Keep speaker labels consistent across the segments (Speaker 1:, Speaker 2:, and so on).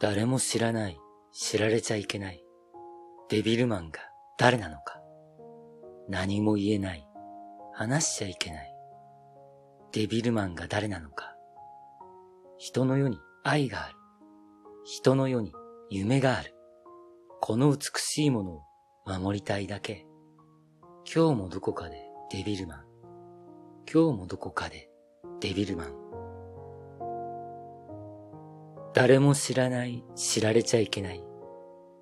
Speaker 1: 誰も知らない、知られちゃいけない。デビルマンが誰なのか。何も言えない、話しちゃいけない。デビルマンが誰なのか。人の世に愛がある。人の世に夢がある。この美しいものを守りたいだけ。今日もどこかでデビルマン。今日もどこかでデビルマン。誰も知らない、知られちゃいけない。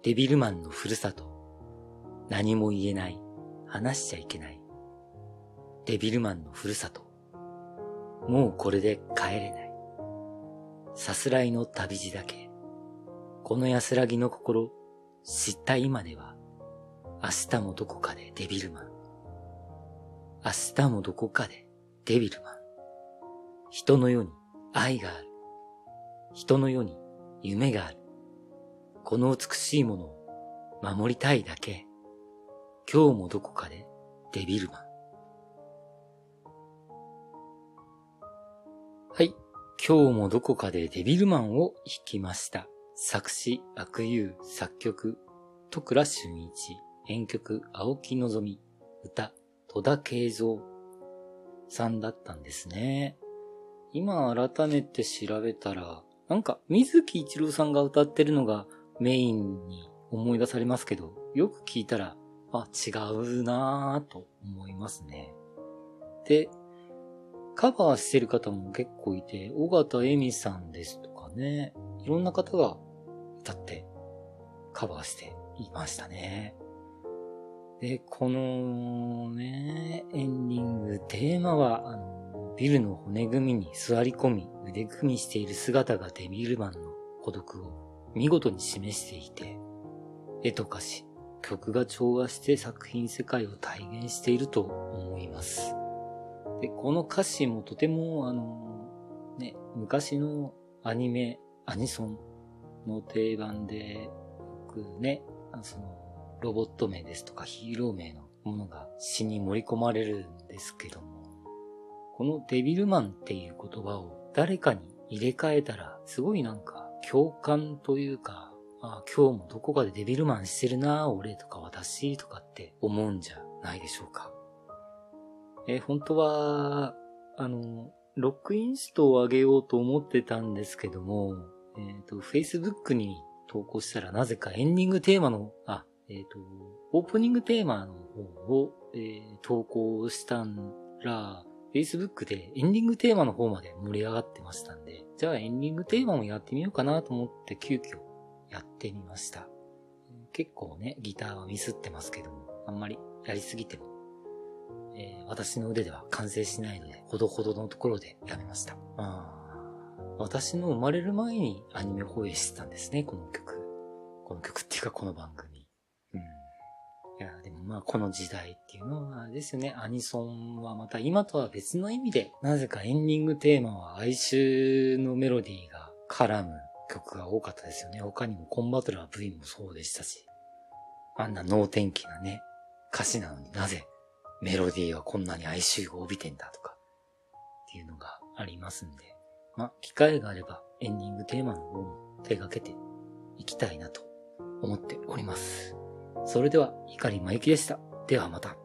Speaker 1: デビルマンのふるさと。何も言えない、話しちゃいけない。デビルマンのふるさと。もうこれで帰れない。さすらいの旅路だけ。この安らぎの心、知った今では、明日もどこかでデビルマン。明日もどこかでデビルマン。人の世に愛がある。人の世に夢がある。この美しいものを守りたいだけ。今日もどこかでデビルマン。はい。今日もどこかでデビルマンを弾きました。作詞、悪友、作曲、徳倉俊一、編曲、青木のぞみ、歌、戸田慶三さんだったんですね。今改めて調べたら、なんか水木一郎さんが歌ってるのがメインに思い出されますけど、よく聞いたら、あ、違うなぁと思いますね。で、カバーしてる方も結構いて、尾形恵美さんですとかね、いろんな方が歌ってカバーしていましたね。で、このね、エンディング、テーマは、あの、ビルの骨組みに座り込み、腕組みしている姿がデビルマンの孤独を見事に示していて、絵と歌詞、曲が調和して作品世界を体現していると思います。で、この歌詞もとても、あの、ね、昔のアニメ、アニソンの定番で、よくね、その、ロボット名ですとかヒーロー名のものが詩に盛り込まれるんですけども、このデビルマンっていう言葉を誰かに入れ替えたら、すごいなんか共感というか、あ今日もどこかでデビルマンしてるな俺とか私とかって思うんじゃないでしょうか。え本当は、あの、ロックインストを上げようと思ってたんですけども、えっ、ー、と、Facebook に投稿したらなぜかエンディングテーマの、あ、えっ、ー、と、オープニングテーマの方を、えー、投稿したら、Facebook でエンディングテーマの方まで盛り上がってましたんで、じゃあエンディングテーマもやってみようかなと思って急遽やってみました。結構ね、ギターはミスってますけども、あんまりやりすぎても、えー、私の腕では完成しないので、ほどほどのところでやめました。私の生まれる前にアニメ放映してたんですね、この曲。この曲っていうかこの番組。うん。いや、でもまあこの時代っていうのはあれですよね、アニソンはまた今とは別の意味で、なぜかエンディングテーマは哀愁のメロディーが絡む曲が多かったですよね。他にもコンバトラー V もそうでしたし。あんな能天気なね、歌詞なのになぜメロディーはこんなに哀愁を帯びてんだとか、っていうのがありますんで。まあ、機会があればエンディングテーマの方も手掛けていきたいなと思っております。それでは、碇真由紀でした。ではまた。